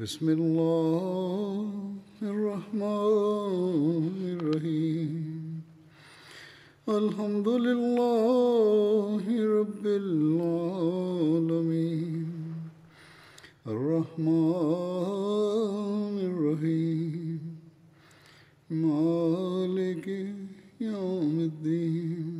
بسم اللہ الرحمن الرحیم۔ الحمد للہ رب العالمین۔ الرحمن الرحیم۔ مالک یوم الدین۔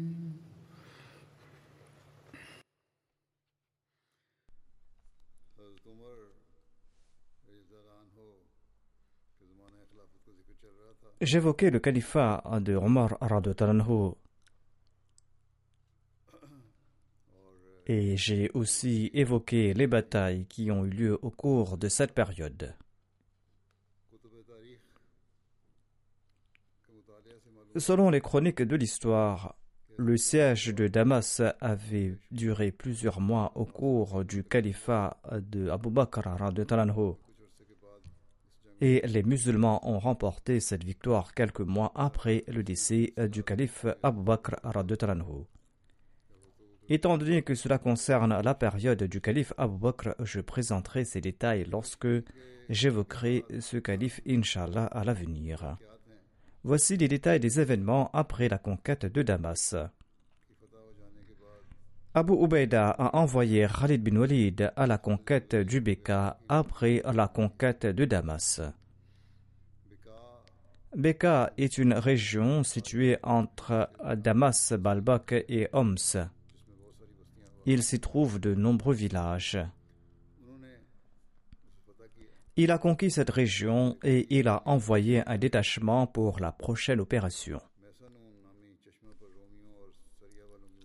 J'évoquais le califat de Omar Radotalanho et j'ai aussi évoqué les batailles qui ont eu lieu au cours de cette période. Selon les chroniques de l'histoire, le siège de Damas avait duré plusieurs mois au cours du califat de Abu Bakr. Et les musulmans ont remporté cette victoire quelques mois après le décès du calife Abu Bakr Talanho. Étant donné que cela concerne la période du calife Abu Bakr, je présenterai ces détails lorsque j'évoquerai ce calife, inshallah, à l'avenir. Voici les détails des événements après la conquête de Damas. Abu Ubaida a envoyé Khalid bin Walid à la conquête du Beka après la conquête de Damas. Beka est une région située entre Damas, Balbak et Homs. Il s'y trouve de nombreux villages. Il a conquis cette région et il a envoyé un détachement pour la prochaine opération.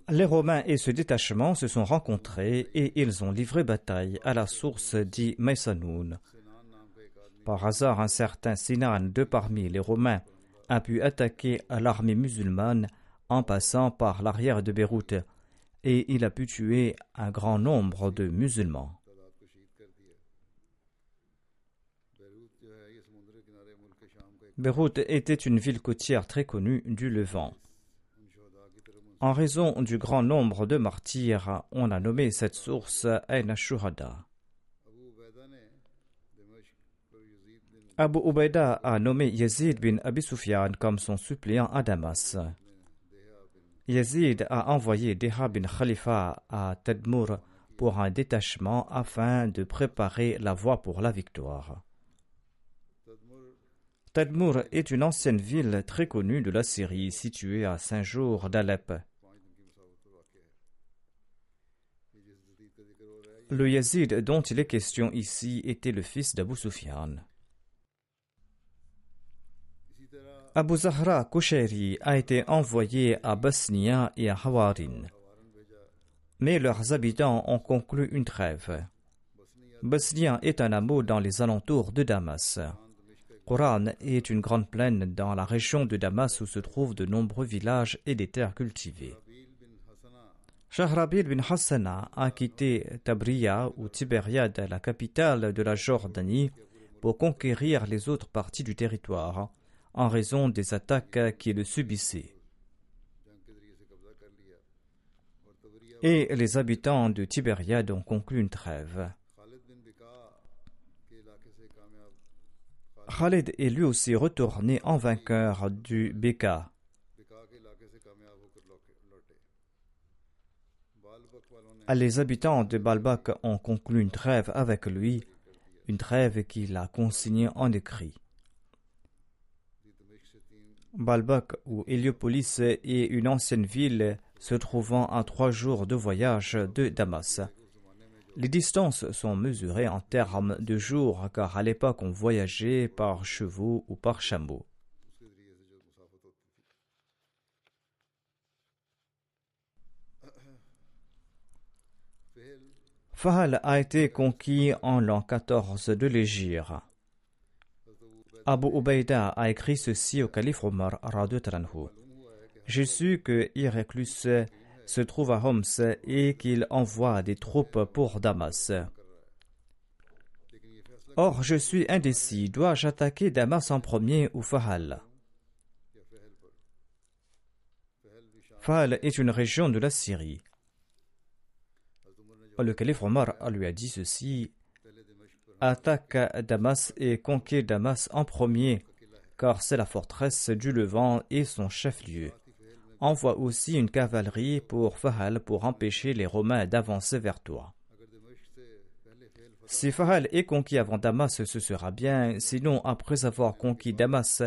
Les Romains et ce détachement se sont rencontrés et ils ont livré bataille à la source dit Maïsanoun. Par hasard, un certain Sinan de parmi les Romains a pu attaquer l'armée musulmane en passant par l'arrière de Beyrouth et il a pu tuer un grand nombre de musulmans. Beyrouth était une ville côtière très connue du Levant. En raison du grand nombre de martyrs, on a nommé cette source Ain. Abu Ubaida a nommé Yazid bin Abi Sufyan comme son suppléant à Damas. Yazid a envoyé Deha bin Khalifa à Tadmur pour un détachement afin de préparer la voie pour la victoire. Tadmur est une ancienne ville très connue de la Syrie située à cinq jours d'Alep. Le Yazid dont il est question ici était le fils d'Abu Sufyan. Abu Zahra Kushairi a été envoyé à Basnia et à Hawarin. Mais leurs habitants ont conclu une trêve. Basnia est un hameau dans les alentours de Damas. Quran est une grande plaine dans la région de Damas où se trouvent de nombreux villages et des terres cultivées. Shahrabil bin Hassana a quitté Tabriya ou Tibériade, la capitale de la Jordanie, pour conquérir les autres parties du territoire, en raison des attaques qu'il subissait. Et les habitants de Tibériade ont conclu une trêve. Khalid est lui aussi retourné en vainqueur du Beka. Les habitants de Balbak ont conclu une trêve avec lui une trêve qu'il a consignée en écrit. Balbak ou Héliopolis est une ancienne ville se trouvant à trois jours de voyage de Damas. Les distances sont mesurées en termes de jours car à l'époque on voyageait par chevaux ou par chameaux. Fahal a été conquis en l'an 14 de l'Égypte. Abu Ubaida a écrit ceci au calife Omar Ranhu. J'ai su que Héraclus se trouve à Homs et qu'il envoie des troupes pour Damas. Or, je suis indécis. Dois-je attaquer Damas en premier ou Fahal? Fahal est une région de la Syrie. Le calife Omar lui a dit ceci Attaque Damas et conquiert Damas en premier, car c'est la forteresse du Levant et son chef-lieu. Envoie aussi une cavalerie pour Fahal pour empêcher les Romains d'avancer vers toi. Si Fahal est conquis avant Damas, ce sera bien, sinon après avoir conquis Damas,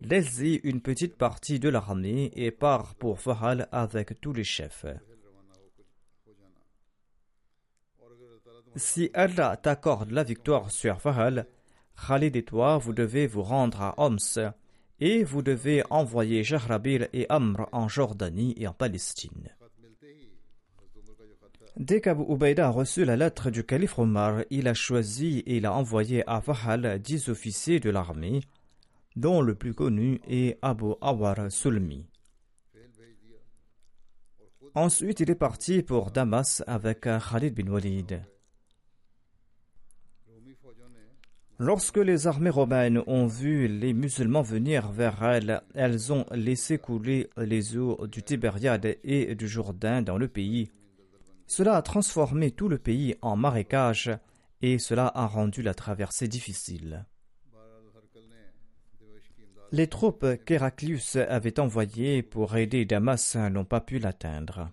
laisse-y une petite partie de l'armée et pars pour Fahal avec tous les chefs. Si Allah t'accorde la victoire sur Fahal, Khalid et toi, vous devez vous rendre à Homs et vous devez envoyer Jahrabil et Amr en Jordanie et en Palestine. Dès qu'Abu Ubaida a reçu la lettre du calife Omar, il a choisi et il a envoyé à Fahal dix officiers de l'armée, dont le plus connu est Abu Awar Sulmi. Ensuite, il est parti pour Damas avec Khalid bin Walid. Lorsque les armées romaines ont vu les musulmans venir vers elles, elles ont laissé couler les eaux du Tibériade et du Jourdain dans le pays. Cela a transformé tout le pays en marécage et cela a rendu la traversée difficile. Les troupes qu'Héraclius avait envoyées pour aider Damas n'ont pas pu l'atteindre.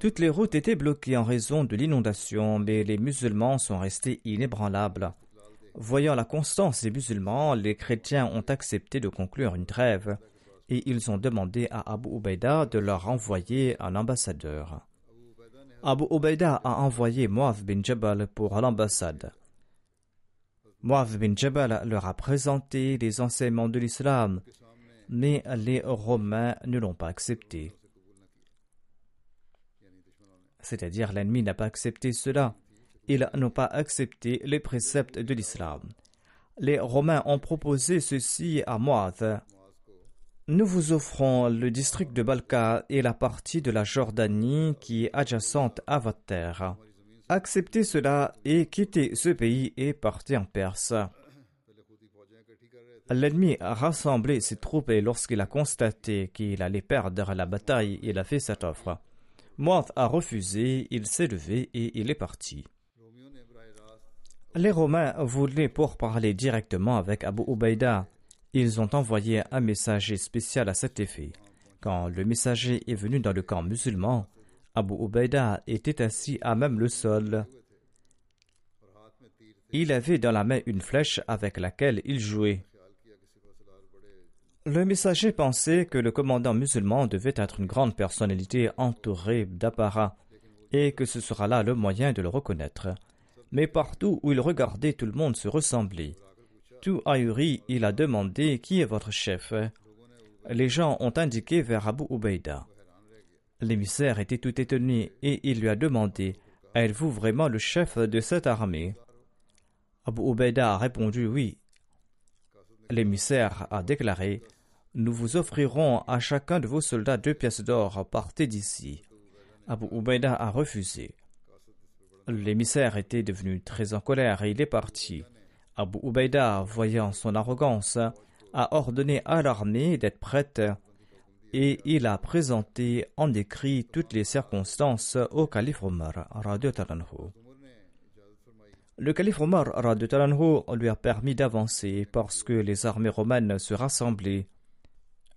Toutes les routes étaient bloquées en raison de l'inondation, mais les musulmans sont restés inébranlables. Voyant la constance des musulmans, les chrétiens ont accepté de conclure une trêve et ils ont demandé à Abu Ubaida de leur envoyer un ambassadeur. Abu Ubaida a envoyé Muav bin Jabal pour l'ambassade. Muav bin Jabal leur a présenté les enseignements de l'islam, mais les Romains ne l'ont pas accepté c'est-à-dire l'ennemi n'a pas accepté cela. Ils n'ont pas accepté les préceptes de l'islam. Les Romains ont proposé ceci à Moab. Nous vous offrons le district de Balka et la partie de la Jordanie qui est adjacente à votre terre. Acceptez cela et quittez ce pays et partez en Perse. L'ennemi a rassemblé ses troupes et lorsqu'il a constaté qu'il allait perdre la bataille, il a fait cette offre. Moath a refusé, il s'est levé et il est parti. Les Romains voulaient pourparler directement avec Abu Ubaida. Ils ont envoyé un messager spécial à cet effet. Quand le messager est venu dans le camp musulman, Abu Ubaida était assis à même le sol. Il avait dans la main une flèche avec laquelle il jouait. Le messager pensait que le commandant musulman devait être une grande personnalité entourée d'apparat et que ce sera là le moyen de le reconnaître. Mais partout où il regardait, tout le monde se ressemblait. Tout ahuri, il a demandé Qui est votre chef? Les gens ont indiqué vers Abu Ubaida. L'émissaire était tout étonné et il lui a demandé Êtes-vous vraiment le chef de cette armée? Abu Ubaida a répondu Oui, L'émissaire a déclaré Nous vous offrirons à chacun de vos soldats deux pièces d'or, partez d'ici. Abu Ubaida a refusé. L'émissaire était devenu très en colère et il est parti. Abu Ubaida, voyant son arrogance, a ordonné à l'armée d'être prête et il a présenté en écrit toutes les circonstances au calife Omar. Le calife Omar lui a permis d'avancer parce que les armées romaines se rassemblaient.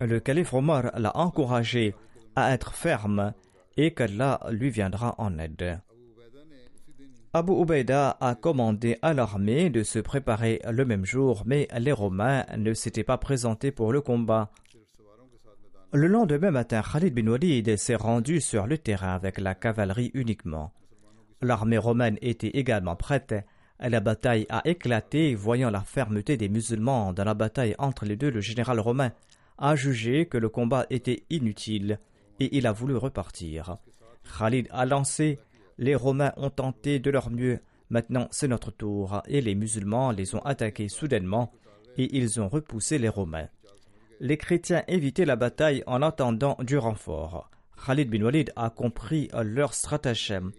Le calife Omar l'a encouragé à être ferme et qu'Allah lui viendra en aide. Abu Ubaida a commandé à l'armée de se préparer le même jour, mais les Romains ne s'étaient pas présentés pour le combat. Le lendemain matin, Khalid bin Walid s'est rendu sur le terrain avec la cavalerie uniquement. L'armée romaine était également prête. La bataille a éclaté, voyant la fermeté des musulmans dans la bataille entre les deux, le général romain a jugé que le combat était inutile et il a voulu repartir. Khalid a lancé, les Romains ont tenté de leur mieux, maintenant c'est notre tour, et les musulmans les ont attaqués soudainement et ils ont repoussé les Romains. Les chrétiens évitaient la bataille en attendant du renfort. Khalid bin Walid a compris leur stratagème.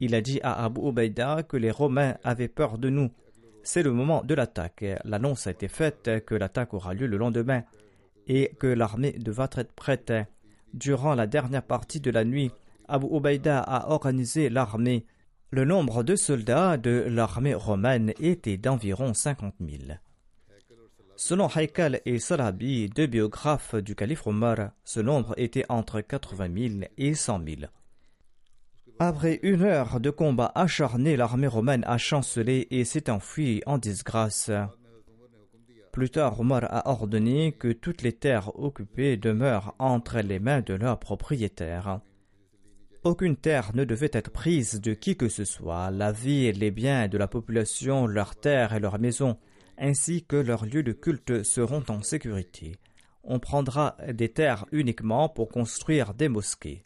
Il a dit à Abu Ubaida que les Romains avaient peur de nous. C'est le moment de l'attaque. L'annonce a été faite que l'attaque aura lieu le lendemain et que l'armée devait être prête. Durant la dernière partie de la nuit, Abu Ubaida a organisé l'armée. Le nombre de soldats de l'armée romaine était d'environ 50 000. Selon Haikal et Salabi, deux biographes du calife Omar, ce nombre était entre 80 000 et 100 000. Après une heure de combat acharné, l'armée romaine a chancelé et s'est enfuie en disgrâce. Plus tard, Omar a ordonné que toutes les terres occupées demeurent entre les mains de leurs propriétaires. Aucune terre ne devait être prise de qui que ce soit. La vie et les biens de la population, leurs terres et leurs maisons, ainsi que leurs lieux de culte seront en sécurité. On prendra des terres uniquement pour construire des mosquées.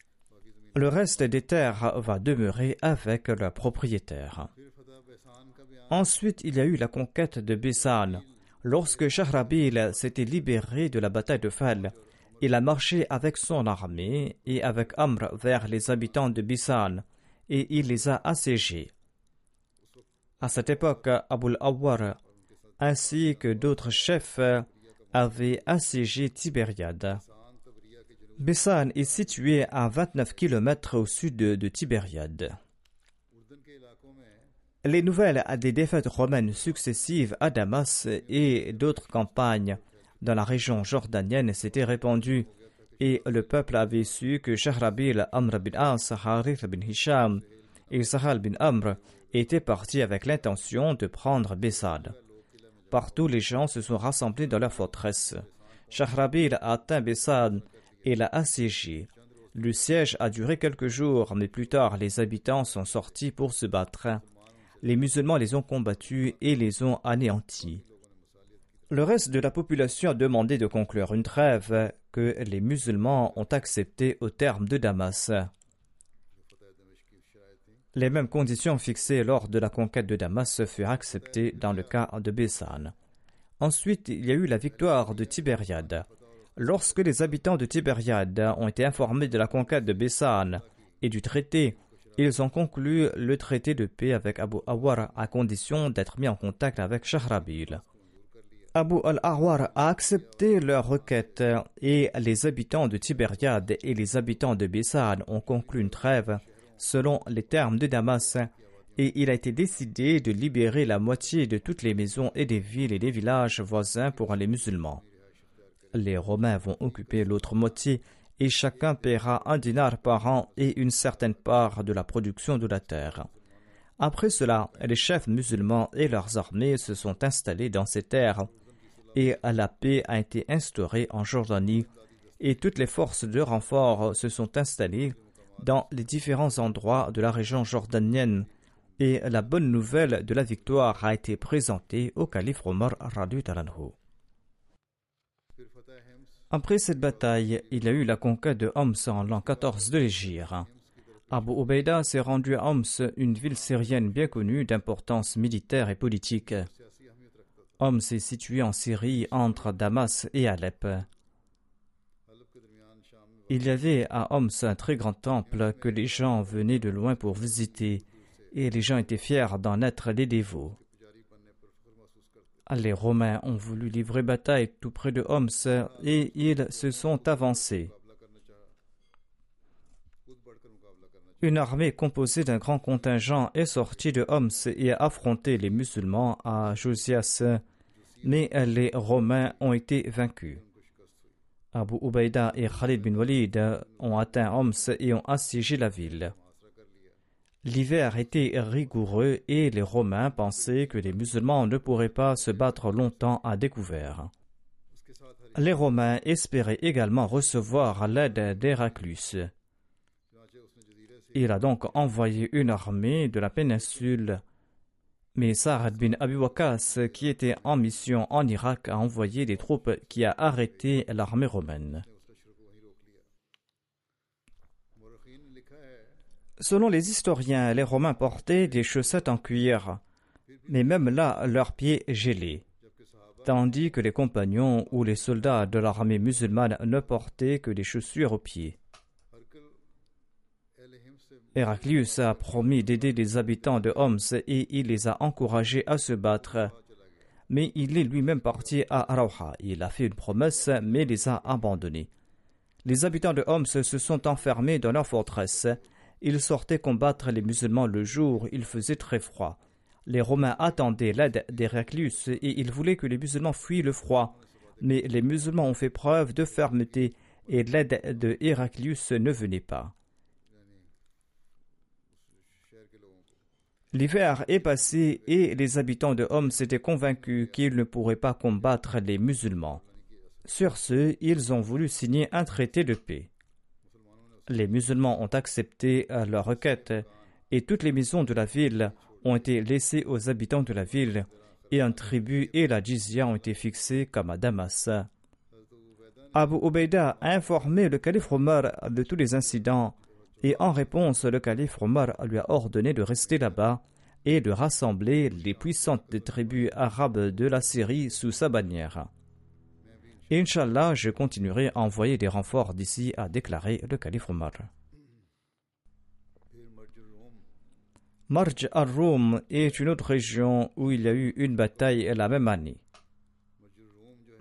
Le reste des terres va demeurer avec leurs propriétaires. Ensuite, il y a eu la conquête de Bessan. Lorsque Shahrabil s'était libéré de la bataille de Fal, il a marché avec son armée et avec Amr vers les habitants de Bisan et il les a assiégés. À cette époque, Abul Awwar ainsi que d'autres chefs avaient assiégé Tibériade. Bessan est situé à 29 km au sud de Tibériade. Les nouvelles des défaites romaines successives à Damas et d'autres campagnes dans la région jordanienne s'étaient répandues et le peuple avait su que Shahrabil Amr bin As, Harith bin Hisham et Sahal bin Amr étaient partis avec l'intention de prendre Bessad. Partout les gens se sont rassemblés dans leur forteresse. Shahrabil a atteint Bessad et l'a assiégé. Le siège a duré quelques jours, mais plus tard les habitants sont sortis pour se battre les musulmans les ont combattus et les ont anéantis. Le reste de la population a demandé de conclure une trêve que les musulmans ont acceptée au terme de Damas. Les mêmes conditions fixées lors de la conquête de Damas furent acceptées dans le cas de Bessan. Ensuite, il y a eu la victoire de Tibériade. Lorsque les habitants de Tibériade ont été informés de la conquête de Bessan et du traité ils ont conclu le traité de paix avec Abu Awar à condition d'être mis en contact avec Shahrabil. Abu al-Awar a accepté leur requête et les habitants de Tibériade et les habitants de Bessad ont conclu une trêve selon les termes de Damas et il a été décidé de libérer la moitié de toutes les maisons et des villes et des villages voisins pour les musulmans. Les Romains vont occuper l'autre moitié et chacun paiera un dinar par an et une certaine part de la production de la terre. Après cela, les chefs musulmans et leurs armées se sont installés dans ces terres, et la paix a été instaurée en Jordanie, et toutes les forces de renfort se sont installées dans les différents endroits de la région jordanienne, et la bonne nouvelle de la victoire a été présentée au calife Omar Talanhu. Après cette bataille, il y a eu la conquête de Homs en l'an 14 de l'Égypte. Abu Ubaida s'est rendu à Homs, une ville syrienne bien connue d'importance militaire et politique. Homs est située en Syrie entre Damas et Alep. Il y avait à Homs un très grand temple que les gens venaient de loin pour visiter, et les gens étaient fiers d'en être les dévots. Les Romains ont voulu livrer bataille tout près de Homs et ils se sont avancés. Une armée composée d'un grand contingent est sortie de Homs et a affronté les musulmans à Josias, mais les Romains ont été vaincus. Abu Ubaida et Khalid bin Walid ont atteint Homs et ont assiégé la ville. L'hiver était rigoureux et les Romains pensaient que les musulmans ne pourraient pas se battre longtemps à découvert. Les Romains espéraient également recevoir l'aide d'Héraclus. Il a donc envoyé une armée de la péninsule, mais Sa'ad bin Abi Waqas, qui était en mission en Irak, a envoyé des troupes qui a arrêté l'armée romaine. Selon les historiens, les Romains portaient des chaussettes en cuir, mais même là, leurs pieds gélés, tandis que les compagnons ou les soldats de l'armée musulmane ne portaient que des chaussures aux pieds. Héraclius a promis d'aider les habitants de Homs et il les a encouragés à se battre. Mais il est lui-même parti à Arauha. Il a fait une promesse, mais les a abandonnés. Les habitants de Homs se sont enfermés dans leur forteresse ils sortaient combattre les musulmans le jour, il faisait très froid. Les Romains attendaient l'aide d'Héraclius et ils voulaient que les musulmans fuient le froid. Mais les musulmans ont fait preuve de fermeté et l'aide de ne venait pas. L'hiver est passé et les habitants de Homs s'étaient convaincus qu'ils ne pourraient pas combattre les musulmans. Sur ce, ils ont voulu signer un traité de paix les musulmans ont accepté euh, leur requête et toutes les maisons de la ville ont été laissées aux habitants de la ville et un tribut et la jizya ont été fixés comme à Damas. Abu Ubaida a informé le calife Omar de tous les incidents et en réponse, le calife Omar lui a ordonné de rester là-bas et de rassembler les puissantes tribus arabes de la Syrie sous sa bannière. Inch'Allah, je continuerai à envoyer des renforts d'ici, à déclarer le calife Omar. Marj al-Rum est une autre région où il y a eu une bataille la même année.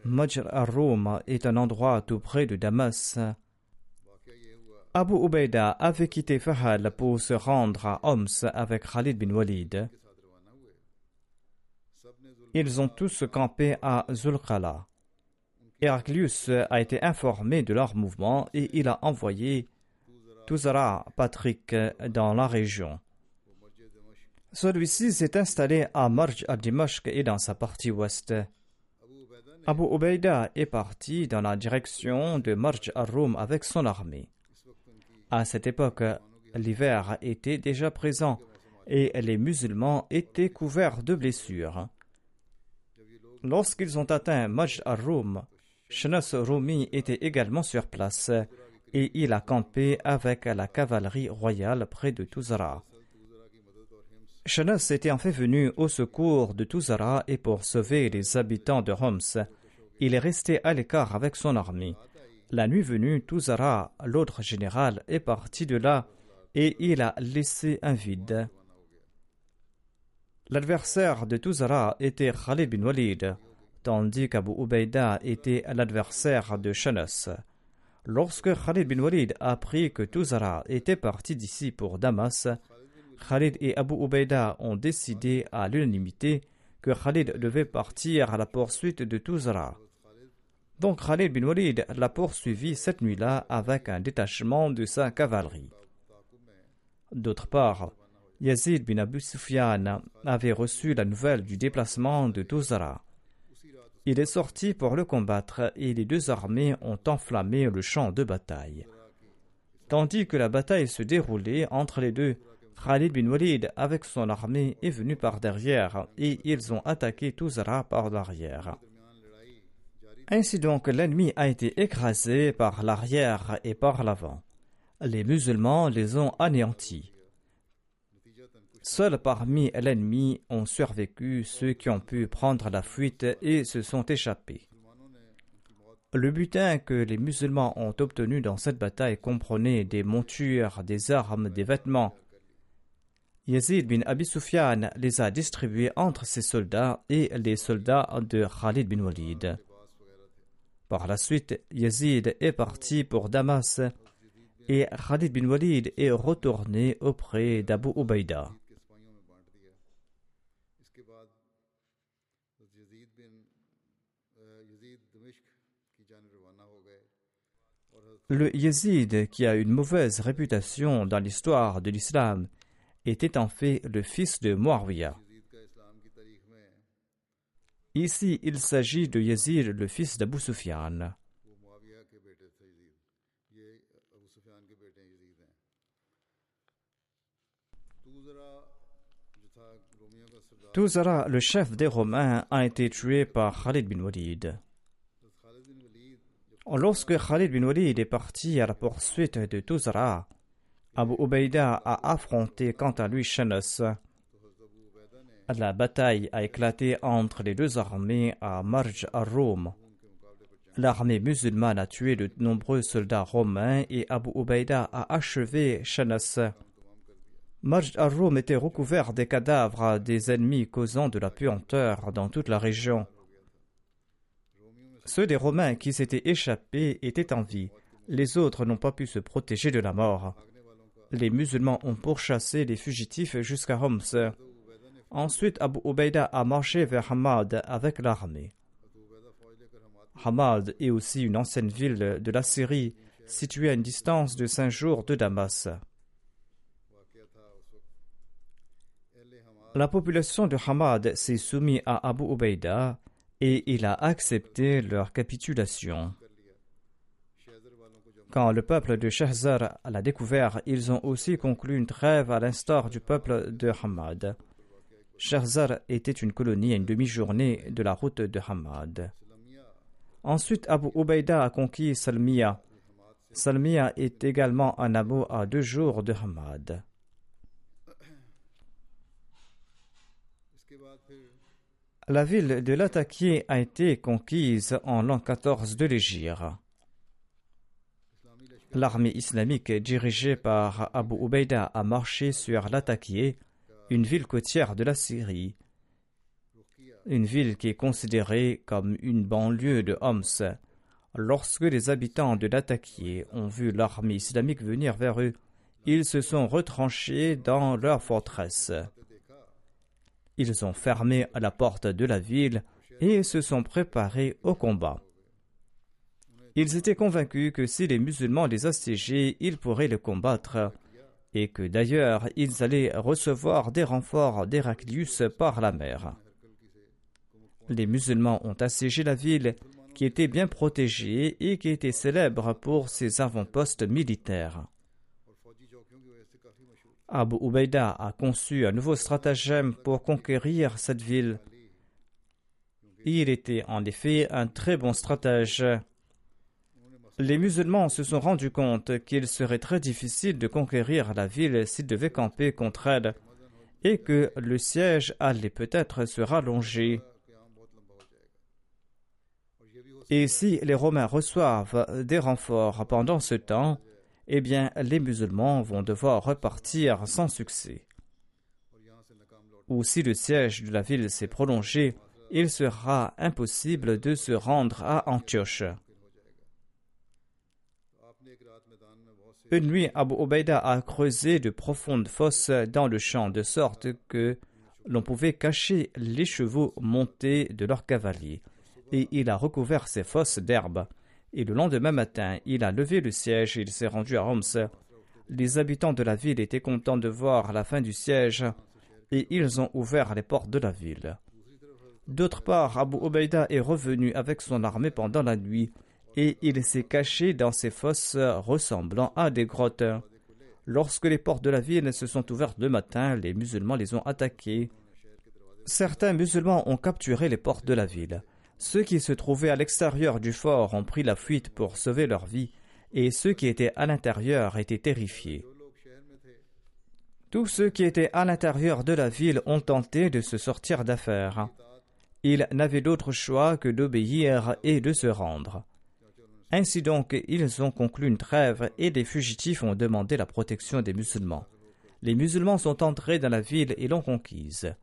Marj al-Rum est un endroit tout près de Damas. Abu Ubaida avait quitté Fahal pour se rendre à Homs avec Khalid bin Walid. Ils ont tous campé à Zulqala. Héraclius a été informé de leur mouvement et il a envoyé Tuzara Patrick dans la région. Celui-ci s'est installé à Marj al-Dimashq et dans sa partie ouest. Abu Ubaida est parti dans la direction de Marj al-Rum avec son armée. À cette époque, l'hiver était déjà présent et les musulmans étaient couverts de blessures. Lorsqu'ils ont atteint Marj al-Rum, Shnas Rumi était également sur place et il a campé avec la cavalerie royale près de Tuzara. Shnas était en fait venu au secours de Tuzara et pour sauver les habitants de Homs, il est resté à l'écart avec son armée. La nuit venue, Tuzara, l'autre général, est parti de là et il a laissé un vide. L'adversaire de Tuzara était Khalid bin Walid tandis qu'Abu Ubaida était l'adversaire de Shanas. Lorsque Khalid bin Walid apprit que Tuzara était parti d'ici pour Damas, Khalid et Abu Ubaida ont décidé à l'unanimité que Khalid devait partir à la poursuite de Tuzara. Donc Khalid bin Walid l'a poursuivi cette nuit-là avec un détachement de sa cavalerie. D'autre part, Yazid bin Abu Sufyan avait reçu la nouvelle du déplacement de Tuzara. Il est sorti pour le combattre et les deux armées ont enflammé le champ de bataille. Tandis que la bataille se déroulait entre les deux, Khalid bin Walid avec son armée est venu par derrière et ils ont attaqué Tuzara par l'arrière. Ainsi donc l'ennemi a été écrasé par l'arrière et par l'avant. Les musulmans les ont anéantis. Seuls parmi l'ennemi ont survécu ceux qui ont pu prendre la fuite et se sont échappés. Le butin que les musulmans ont obtenu dans cette bataille comprenait des montures, des armes, des vêtements. Yazid bin Abi Sufyan les a distribués entre ses soldats et les soldats de Khalid bin Walid. Par la suite, Yazid est parti pour Damas et Khalid bin Walid est retourné auprès d'Abu Ubaida. Le Yézid, qui a une mauvaise réputation dans l'histoire de l'islam, était en fait le fils de Muawiyah. Ici, il s'agit de Yazid, le fils d'Abu Sufyan. Tuzara, le chef des Romains, a été tué par Khalid bin Walid. Lorsque Khalid bin Walid est parti à la poursuite de Tuzara, Abu Ubaida a affronté quant à lui Shanas. La bataille a éclaté entre les deux armées à Marj al-Rum. L'armée musulmane a tué de nombreux soldats romains et Abu Ubaida a achevé Shanas. Marj al-Rum était recouvert des cadavres des ennemis causant de la puanteur dans toute la région. Ceux des Romains qui s'étaient échappés étaient en vie. Les autres n'ont pas pu se protéger de la mort. Les musulmans ont pourchassé les fugitifs jusqu'à Homs. Ensuite, Abu Ubaida a marché vers Hamad avec l'armée. Hamad est aussi une ancienne ville de la Syrie, située à une distance de cinq jours de Damas. La population de Hamad s'est soumise à Abu Ubaida et il a accepté leur capitulation. Quand le peuple de Shahzar l'a découvert, ils ont aussi conclu une trêve à l'instar du peuple de Hamad. Shahzar était une colonie à une demi-journée de la route de Hamad. Ensuite, Abu Ubaida a conquis Salmiya. Salmiya est également un hameau à deux jours de Hamad. La ville de Latakié a été conquise en l'an 14 de l'Égypte. L'armée islamique dirigée par Abu Ubaida a marché sur Latakié, une ville côtière de la Syrie, une ville qui est considérée comme une banlieue de Homs. Lorsque les habitants de Latakié ont vu l'armée islamique venir vers eux, ils se sont retranchés dans leur forteresse. Ils ont fermé la porte de la ville et se sont préparés au combat. Ils étaient convaincus que si les musulmans les assiégeaient, ils pourraient les combattre, et que d'ailleurs ils allaient recevoir des renforts d'Héraclius par la mer. Les musulmans ont assiégé la ville, qui était bien protégée et qui était célèbre pour ses avant-postes militaires. Abu Ubaida a conçu un nouveau stratagème pour conquérir cette ville. Il était en effet un très bon stratège. Les musulmans se sont rendus compte qu'il serait très difficile de conquérir la ville s'ils devaient camper contre elle et que le siège allait peut-être se rallonger. Et si les Romains reçoivent des renforts pendant ce temps, eh bien, les musulmans vont devoir repartir sans succès. Ou si le siège de la ville s'est prolongé, il sera impossible de se rendre à Antioche. Une nuit, Abu Ubaida a creusé de profondes fosses dans le champ de sorte que l'on pouvait cacher les chevaux montés de leurs cavaliers, et il a recouvert ces fosses d'herbe et le lendemain matin, il a levé le siège et il s'est rendu à Homs. Les habitants de la ville étaient contents de voir la fin du siège et ils ont ouvert les portes de la ville. D'autre part, Abu Ubaida est revenu avec son armée pendant la nuit et il s'est caché dans ces fosses ressemblant à des grottes. Lorsque les portes de la ville se sont ouvertes le matin, les musulmans les ont attaquées. Certains musulmans ont capturé les portes de la ville. Ceux qui se trouvaient à l'extérieur du fort ont pris la fuite pour sauver leur vie, et ceux qui étaient à l'intérieur étaient terrifiés. Tous ceux qui étaient à l'intérieur de la ville ont tenté de se sortir d'affaire. Ils n'avaient d'autre choix que d'obéir et de se rendre. Ainsi donc, ils ont conclu une trêve et les fugitifs ont demandé la protection des musulmans. Les musulmans sont entrés dans la ville et l'ont conquise.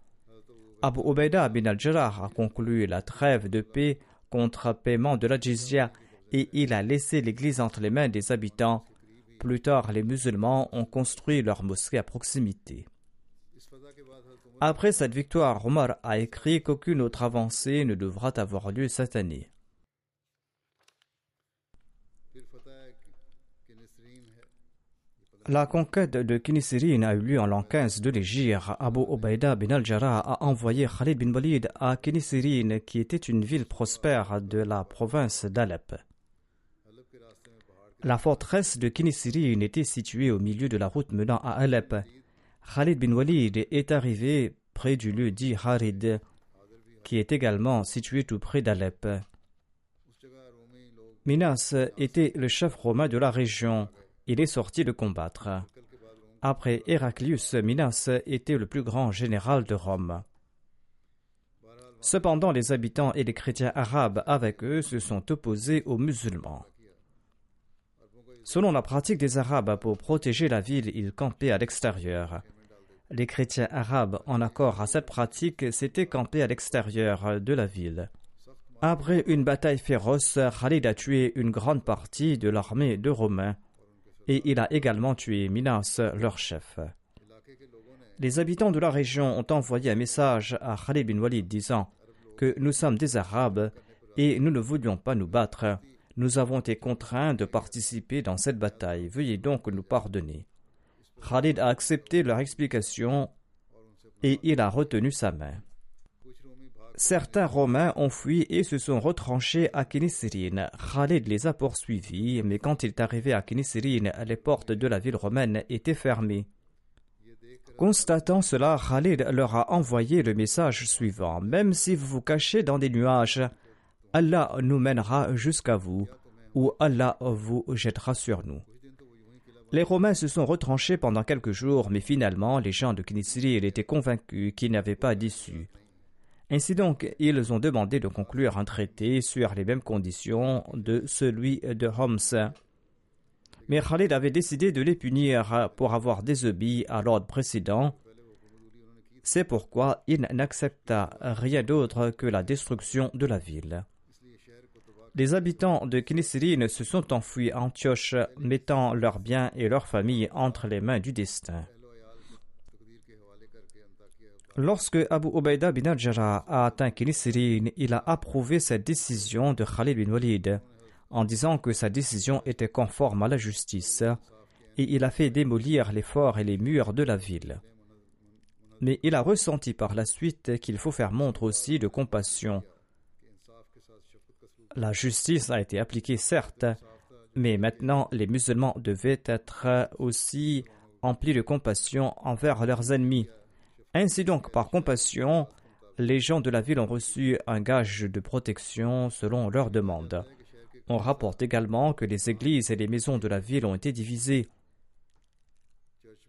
Abu Ubaida bin al-Jarrah a conclu la trêve de paix contre paiement de la jizya et il a laissé l'église entre les mains des habitants. Plus tard, les musulmans ont construit leur mosquée à proximité. Après cette victoire, Omar a écrit qu'aucune autre avancée ne devra avoir lieu cette année. La conquête de Kinisirine a eu lieu en l'an 15 de l'Égypte. Abu Ubaida bin al-Jarrah a envoyé Khalid bin Walid à Kinisirine, qui était une ville prospère de la province d'Alep. La forteresse de Kinisirine était située au milieu de la route menant à Alep. Khalid bin Walid est arrivé près du lieu dit Harid, qui est également situé tout près d'Alep. Minas était le chef romain de la région il est sorti de combattre. Après Héraclius, Minas était le plus grand général de Rome. Cependant, les habitants et les chrétiens arabes avec eux se sont opposés aux musulmans. Selon la pratique des Arabes, pour protéger la ville, ils campaient à l'extérieur. Les chrétiens arabes, en accord à cette pratique, s'étaient campés à l'extérieur de la ville. Après une bataille féroce, Khalid a tué une grande partie de l'armée de Romains et il a également tué Minas, leur chef. Les habitants de la région ont envoyé un message à Khalid bin Walid disant que nous sommes des Arabes et nous ne voulions pas nous battre. Nous avons été contraints de participer dans cette bataille. Veuillez donc nous pardonner. Khalid a accepté leur explication et il a retenu sa main. Certains Romains ont fui et se sont retranchés à Kinisirine. Khalid les a poursuivis, mais quand il est arrivé à Kinisirine, les portes de la ville romaine étaient fermées. Constatant cela, Khalid leur a envoyé le message suivant Même si vous vous cachez dans des nuages, Allah nous mènera jusqu'à vous, ou Allah vous jettera sur nous. Les Romains se sont retranchés pendant quelques jours, mais finalement, les gens de Kinisirine étaient convaincus qu'il n'y avait pas d'issue. Ainsi donc, ils ont demandé de conclure un traité sur les mêmes conditions de celui de Homs. Mais Khalid avait décidé de les punir pour avoir désobéi à l'ordre précédent. C'est pourquoi il n'accepta rien d'autre que la destruction de la ville. Les habitants de Kinisirine se sont enfuis à Antioche, mettant leurs biens et leurs familles entre les mains du destin. Lorsque Abu Ubaida bin al-Jarrah a atteint Kinisirine, il a approuvé cette décision de Khalid bin Walid en disant que sa décision était conforme à la justice et il a fait démolir les forts et les murs de la ville. Mais il a ressenti par la suite qu'il faut faire montre aussi de compassion. La justice a été appliquée certes, mais maintenant les musulmans devaient être aussi emplis de compassion envers leurs ennemis ainsi donc, par compassion, les gens de la ville ont reçu un gage de protection selon leurs demandes. On rapporte également que les églises et les maisons de la ville ont été divisées.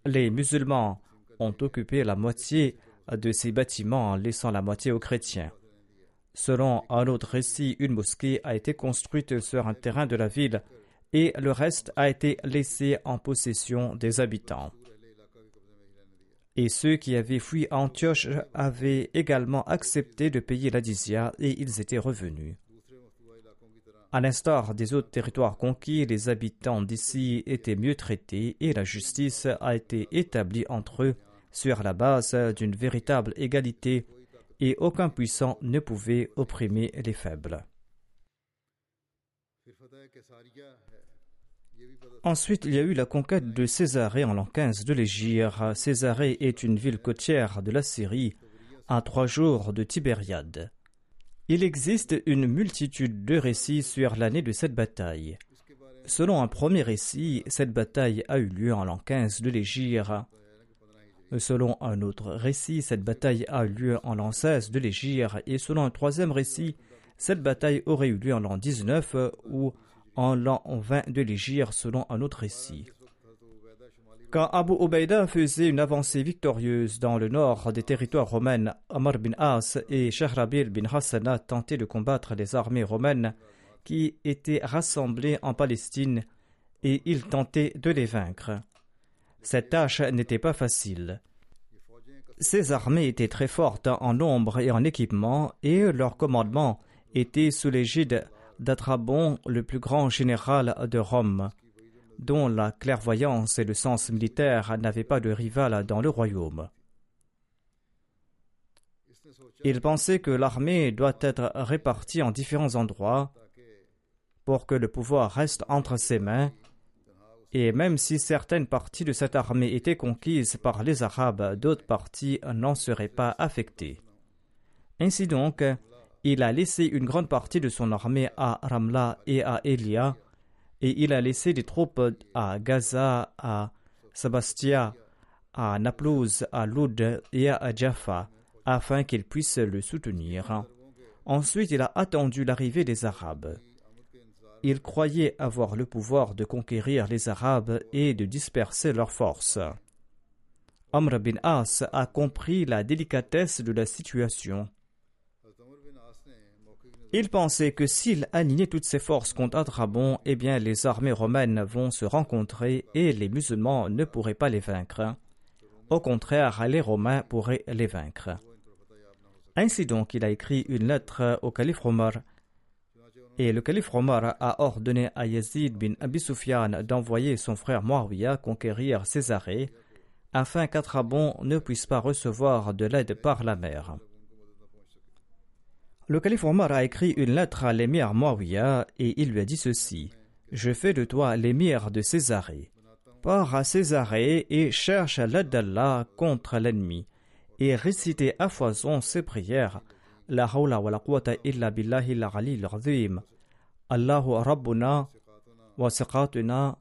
Les musulmans ont occupé la moitié de ces bâtiments en laissant la moitié aux chrétiens. Selon un autre récit, une mosquée a été construite sur un terrain de la ville et le reste a été laissé en possession des habitants et ceux qui avaient fui Antioche avaient également accepté de payer la et ils étaient revenus. À l'instar des autres territoires conquis, les habitants d'ici étaient mieux traités et la justice a été établie entre eux sur la base d'une véritable égalité et aucun puissant ne pouvait opprimer les faibles. Ensuite, il y a eu la conquête de Césarée en l'an 15 de l'Égypte. Césarée est une ville côtière de la Syrie, à trois jours de Tibériade. Il existe une multitude de récits sur l'année de cette bataille. Selon un premier récit, cette bataille a eu lieu en l'an 15 de l'Égypte. Selon un autre récit, cette bataille a eu lieu en l'an 16 de l'Égypte. Et selon un troisième récit, cette bataille aurait eu lieu en l'an 19 ou en l'an 20 de l'Égypte selon un autre récit. Quand Abu Ubaida faisait une avancée victorieuse dans le nord des territoires romains, Amr bin As et Shahrabil bin Hassana tentaient de combattre les armées romaines qui étaient rassemblées en Palestine et ils tentaient de les vaincre. Cette tâche n'était pas facile. Ces armées étaient très fortes en nombre et en équipement et leur commandement était sous l'égide d'Atrabon, le plus grand général de Rome, dont la clairvoyance et le sens militaire n'avaient pas de rival dans le royaume. Il pensait que l'armée doit être répartie en différents endroits pour que le pouvoir reste entre ses mains Et même si certaines parties de cette armée étaient conquises par les Arabes, d'autres parties n'en seraient pas affectées. Ainsi donc, il a laissé une grande partie de son armée à Ramla et à Elia, et il a laissé des troupes à Gaza, à Sabastia, à Naplouse, à Loud et à Jaffa, afin qu'ils puissent le soutenir. Ensuite, il a attendu l'arrivée des Arabes. Il croyait avoir le pouvoir de conquérir les Arabes et de disperser leurs forces. Amr bin As a compris la délicatesse de la situation. Il pensait que s'il alignait toutes ses forces contre Adrabon, eh bien les armées romaines vont se rencontrer et les musulmans ne pourraient pas les vaincre. Au contraire, les Romains pourraient les vaincre. Ainsi donc, il a écrit une lettre au calife Omar. Et le calife Omar a ordonné à Yazid bin Abi Sufyan d'envoyer son frère Muawiyah conquérir Césarée, afin qu'Adrabon ne puisse pas recevoir de l'aide par la mer. Le calife Omar a écrit une lettre à l'émir Muawiyah et il lui a dit ceci Je fais de toi l'émir de Césarée. Pars à Césarée et cherche l'aide d'Allah contre l'ennemi et récitez à foison ces prières. La hawla wa la quwwata illa billahi al-ali al-azim. Allahu rabbuna wa siqatuna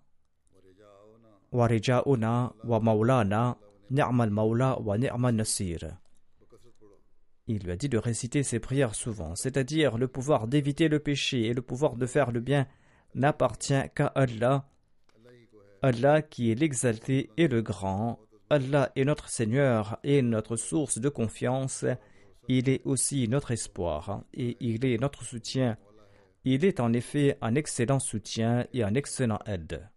wa rija'una wa maulana ni'mal maula wa ni'mal nasir. Il lui a dit de réciter ces prières souvent, c'est-à-dire le pouvoir d'éviter le péché et le pouvoir de faire le bien n'appartient qu'à Allah, Allah qui est l'exalté et le grand, Allah est notre Seigneur et notre source de confiance, il est aussi notre espoir et il est notre soutien. Il est en effet un excellent soutien et un excellent aide.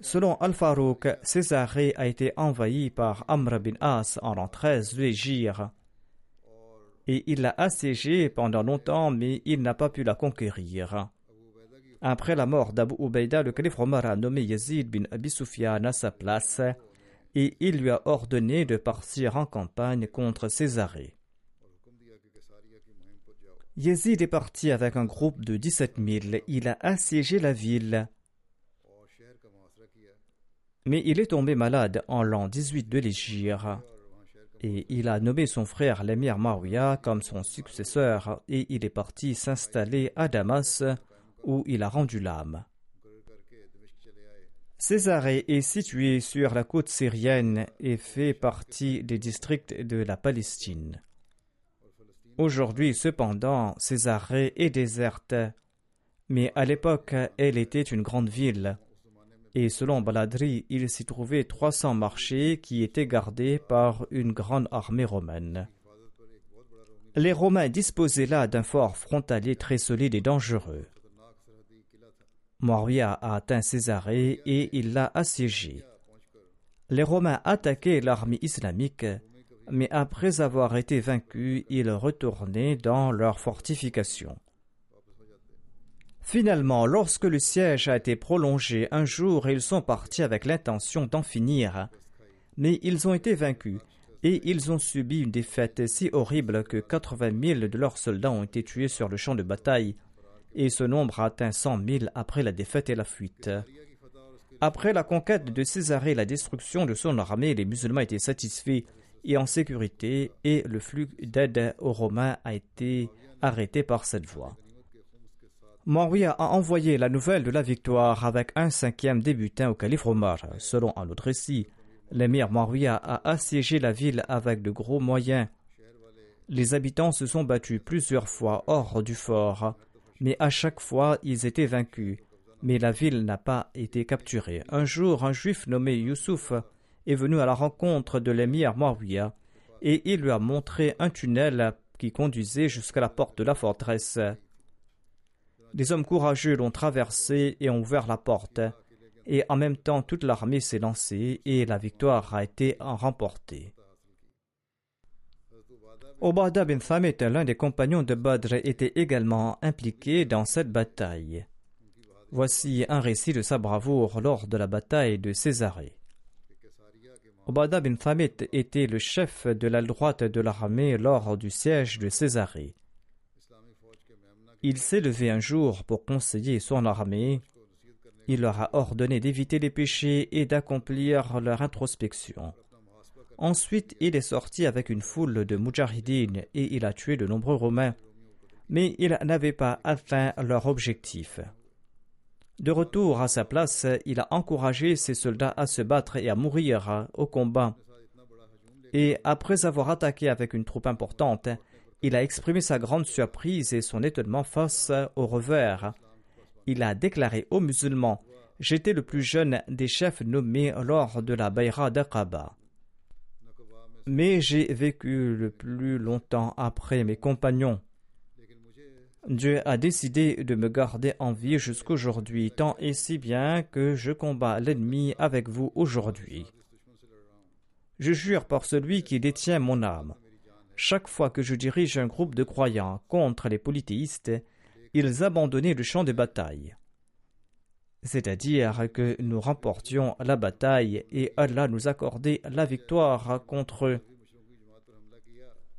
Selon Al-Farouk, Césarée a été envahi par Amr bin As en l'an 13 de l'Égypte. Et il l'a assiégée pendant longtemps, mais il n'a pas pu la conquérir. Après la mort d'Abu Ubaïda, le calife Omar a nommé Yazid bin Abi Sufyan à sa place et il lui a ordonné de partir en campagne contre Césarée. Yazid est parti avec un groupe de 17 000. Il a assiégé la ville mais il est tombé malade en l'an 18 de l'Égypte et il a nommé son frère l'émir Maouya comme son successeur et il est parti s'installer à Damas où il a rendu l'âme. Césarée est situé sur la côte syrienne et fait partie des districts de la Palestine. Aujourd'hui, cependant, Césarée est déserte, mais à l'époque, elle était une grande ville et selon Baladri, il s'y trouvait 300 marchés qui étaient gardés par une grande armée romaine. Les Romains disposaient là d'un fort frontalier très solide et dangereux. Moria a atteint Césarée et il l'a assiégé. Les Romains attaquaient l'armée islamique, mais après avoir été vaincus, ils retournaient dans leurs fortifications. Finalement, lorsque le siège a été prolongé un jour, ils sont partis avec l'intention d'en finir. Mais ils ont été vaincus et ils ont subi une défaite si horrible que 80 000 de leurs soldats ont été tués sur le champ de bataille et ce nombre a atteint 100 000 après la défaite et la fuite. Après la conquête de Césarée et la destruction de son armée, les musulmans étaient satisfaits et en sécurité et le flux d'aide aux Romains a été arrêté par cette voie. Moria a envoyé la nouvelle de la victoire avec un cinquième débutant au calife Omar. Selon un autre récit, l'émir Moria a assiégé la ville avec de gros moyens. Les habitants se sont battus plusieurs fois hors du fort, mais à chaque fois ils étaient vaincus. Mais la ville n'a pas été capturée. Un jour, un juif nommé Youssouf est venu à la rencontre de l'émir Moria et il lui a montré un tunnel qui conduisait jusqu'à la porte de la forteresse. Des hommes courageux l'ont traversé et ont ouvert la porte, et en même temps toute l'armée s'est lancée et la victoire a été remportée. Obada bin Thamit, l'un des compagnons de Badr, était également impliqué dans cette bataille. Voici un récit de sa bravoure lors de la bataille de Césarée. Obada bin Thamit était le chef de l'aile droite de l'armée lors du siège de Césarée. Il s'est levé un jour pour conseiller son armée. Il leur a ordonné d'éviter les péchés et d'accomplir leur introspection. Ensuite, il est sorti avec une foule de mujahideen et il a tué de nombreux Romains. Mais il n'avait pas atteint leur objectif. De retour à sa place, il a encouragé ses soldats à se battre et à mourir au combat. Et après avoir attaqué avec une troupe importante, il a exprimé sa grande surprise et son étonnement face au revers. Il a déclaré aux musulmans J'étais le plus jeune des chefs nommés lors de la Bayra d'Aqaba. Mais j'ai vécu le plus longtemps après mes compagnons. Dieu a décidé de me garder en vie jusqu'aujourd'hui, tant et si bien que je combats l'ennemi avec vous aujourd'hui. Je jure par celui qui détient mon âme. Chaque fois que je dirige un groupe de croyants contre les polythéistes, ils abandonnaient le champ de bataille. C'est-à-dire que nous remportions la bataille et Allah nous accordait la victoire contre eux.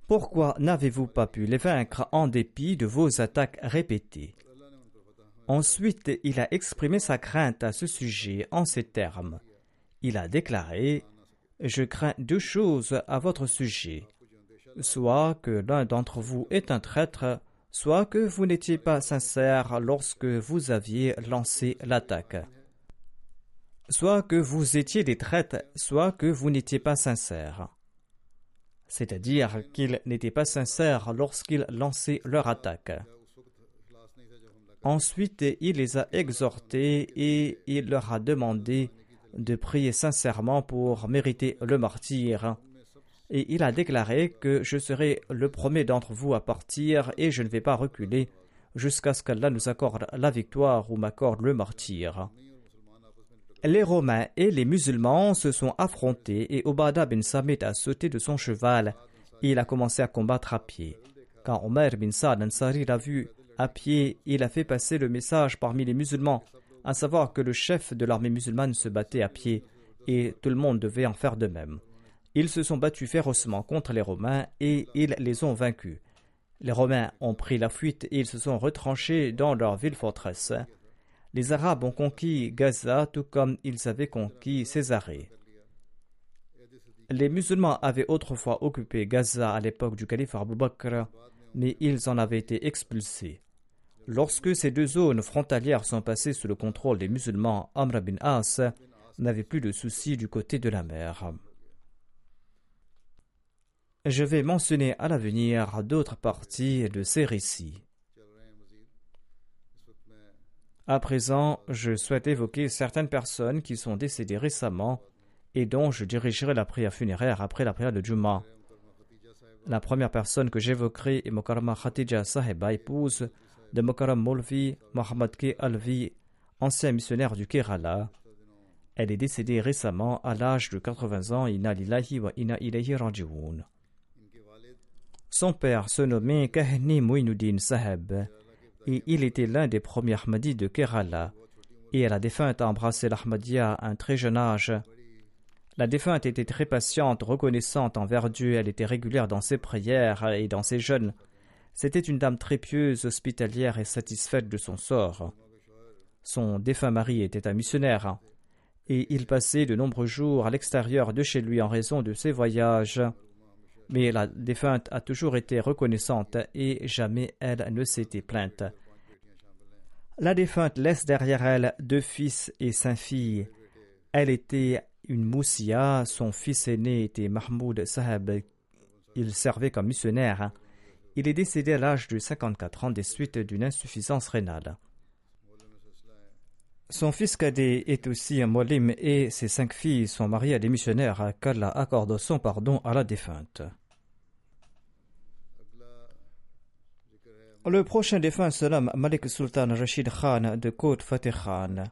Pourquoi n'avez-vous pas pu les vaincre en dépit de vos attaques répétées? Ensuite, il a exprimé sa crainte à ce sujet en ces termes. Il a déclaré Je crains deux choses à votre sujet. Soit que l'un d'entre vous est un traître, soit que vous n'étiez pas sincère lorsque vous aviez lancé l'attaque. Soit que vous étiez des traîtres, soit que vous n'étiez pas sincère c'est-à-dire qu'ils n'étaient pas sincères lorsqu'ils lançaient leur attaque. Ensuite, il les a exhortés et il leur a demandé de prier sincèrement pour mériter le martyr. Et il a déclaré que je serai le premier d'entre vous à partir et je ne vais pas reculer jusqu'à ce qu'Allah nous accorde la victoire ou m'accorde le martyr les Romains et les musulmans se sont affrontés et Obada bin Samit a sauté de son cheval et il a commencé à combattre à pied. Quand Omar bin Saad Ansari l'a vu à pied, il a fait passer le message parmi les musulmans, à savoir que le chef de l'armée musulmane se battait à pied et tout le monde devait en faire de même. Ils se sont battus férocement contre les Romains et ils les ont vaincus. Les Romains ont pris la fuite et ils se sont retranchés dans leur ville-forteresse les Arabes ont conquis Gaza tout comme ils avaient conquis Césarée. Les musulmans avaient autrefois occupé Gaza à l'époque du calife Abu Bakr, mais ils en avaient été expulsés. Lorsque ces deux zones frontalières sont passées sous le contrôle des musulmans, Amr bin As n'avait plus de soucis du côté de la mer. Je vais mentionner à l'avenir d'autres parties de ces récits. À présent, je souhaite évoquer certaines personnes qui sont décédées récemment et dont je dirigerai la prière funéraire après la prière de Juma. La première personne que j'évoquerai est Mokarama Khatija Saheba, épouse de Mokaram Molvi Mohammad K. Alvi, ancien missionnaire du Kerala. Elle est décédée récemment à l'âge de 80 ans. Inna lillahi wa inna ilayhi raji'un. Son père se nommait Kahni Muinuddin Saheb et il était l'un des premiers Ahmadis de Kerala. Et la défunte a embrassé l'Ahmadiyya à un très jeune âge. La défunte était très patiente, reconnaissante envers Dieu, elle était régulière dans ses prières et dans ses jeûnes. C'était une dame très pieuse, hospitalière et satisfaite de son sort. Son défunt mari était un missionnaire, et il passait de nombreux jours à l'extérieur de chez lui en raison de ses voyages mais la défunte a toujours été reconnaissante et jamais elle ne s'était plainte. La défunte laisse derrière elle deux fils et cinq filles. Elle était une moussia, son fils aîné était Mahmoud Saheb. Il servait comme missionnaire. Il est décédé à l'âge de 54 ans des suites d'une insuffisance rénale. Son fils cadet est aussi un molim et ses cinq filles sont mariées à des missionnaires qu'Allah accorde son pardon à la défunte. Le prochain défunt se Malik Sultan Rashid Khan de Côte Fateh Khan.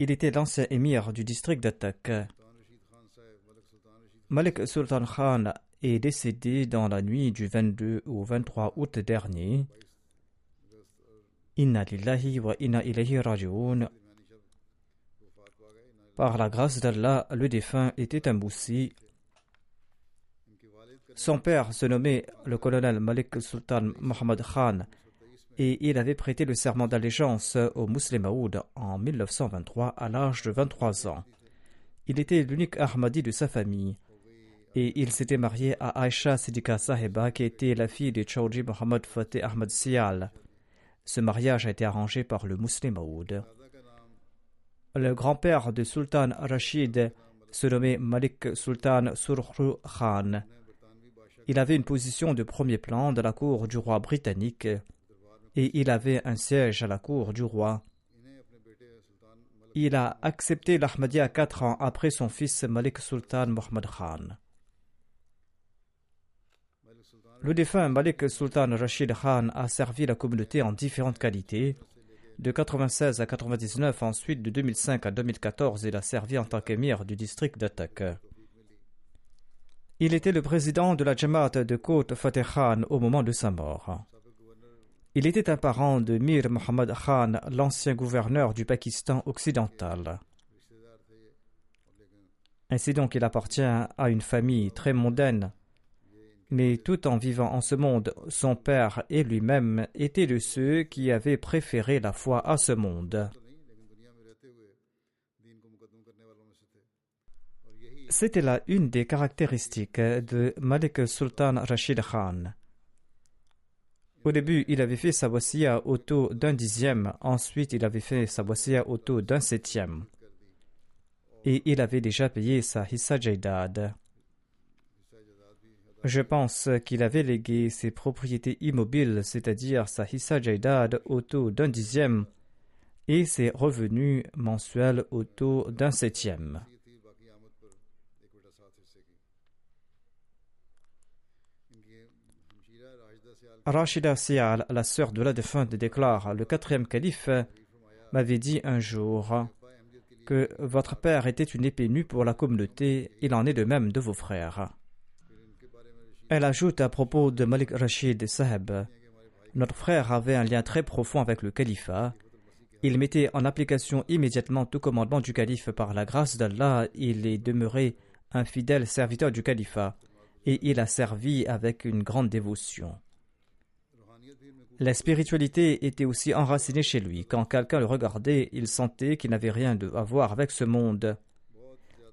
Il était l'ancien émir du district d'Attaque. Malik Sultan Khan est décédé dans la nuit du 22 au 23 août dernier. Inna lillahi wa inna ilayhi raji'un. Par la grâce d'Allah, le défunt était un boussi. Son père se nommait le colonel Malik Sultan Muhammad Khan et il avait prêté le serment d'allégeance au Maoud en 1923 à l'âge de 23 ans. Il était l'unique Ahmadi de sa famille et il s'était marié à Aisha Sidika Saheba qui était la fille de Chowdhury Muhammad Fateh Ahmad Sial. Ce mariage a été arrangé par le Maoud. Le grand-père de Sultan Rashid se nommait Malik Sultan Surkhru Khan. Il avait une position de premier plan dans la cour du roi britannique et il avait un siège à la cour du roi. Il a accepté l'Ahmadiyya quatre ans après son fils Malik Sultan Muhammad Khan. Le défunt Malik Sultan Rashid Khan a servi la communauté en différentes qualités. De 96 à 99, ensuite de 2005 à 2014, il a servi en tant qu'émir du district d'Attaque. Il était le président de la Jamaat de Côte Fateh Khan au moment de sa mort. Il était un parent de Mir Muhammad Khan, l'ancien gouverneur du Pakistan occidental. Ainsi donc, il appartient à une famille très mondaine. Mais tout en vivant en ce monde, son père et lui-même étaient de ceux qui avaient préféré la foi à ce monde. C'était là une des caractéristiques de Malik Sultan Rashid Khan. Au début, il avait fait sa wasiya au taux d'un dixième, ensuite il avait fait sa wasiya au taux d'un septième. Et il avait déjà payé sa hissa jaidad. Je pense qu'il avait légué ses propriétés immobiles, c'est-à-dire sa hissa jaidad au taux d'un dixième et ses revenus mensuels au taux d'un septième. Rachida Sial, la sœur de la défunte, déclare Le quatrième calife m'avait dit un jour que votre père était une épée nue pour la communauté, il en est de même de vos frères. Elle ajoute à propos de Malik Rashid Saheb Notre frère avait un lien très profond avec le califat. Il mettait en application immédiatement tout commandement du calife par la grâce d'Allah. Il est demeuré un fidèle serviteur du califat et il a servi avec une grande dévotion. La spiritualité était aussi enracinée chez lui. Quand quelqu'un le regardait, il sentait qu'il n'avait rien à voir avec ce monde.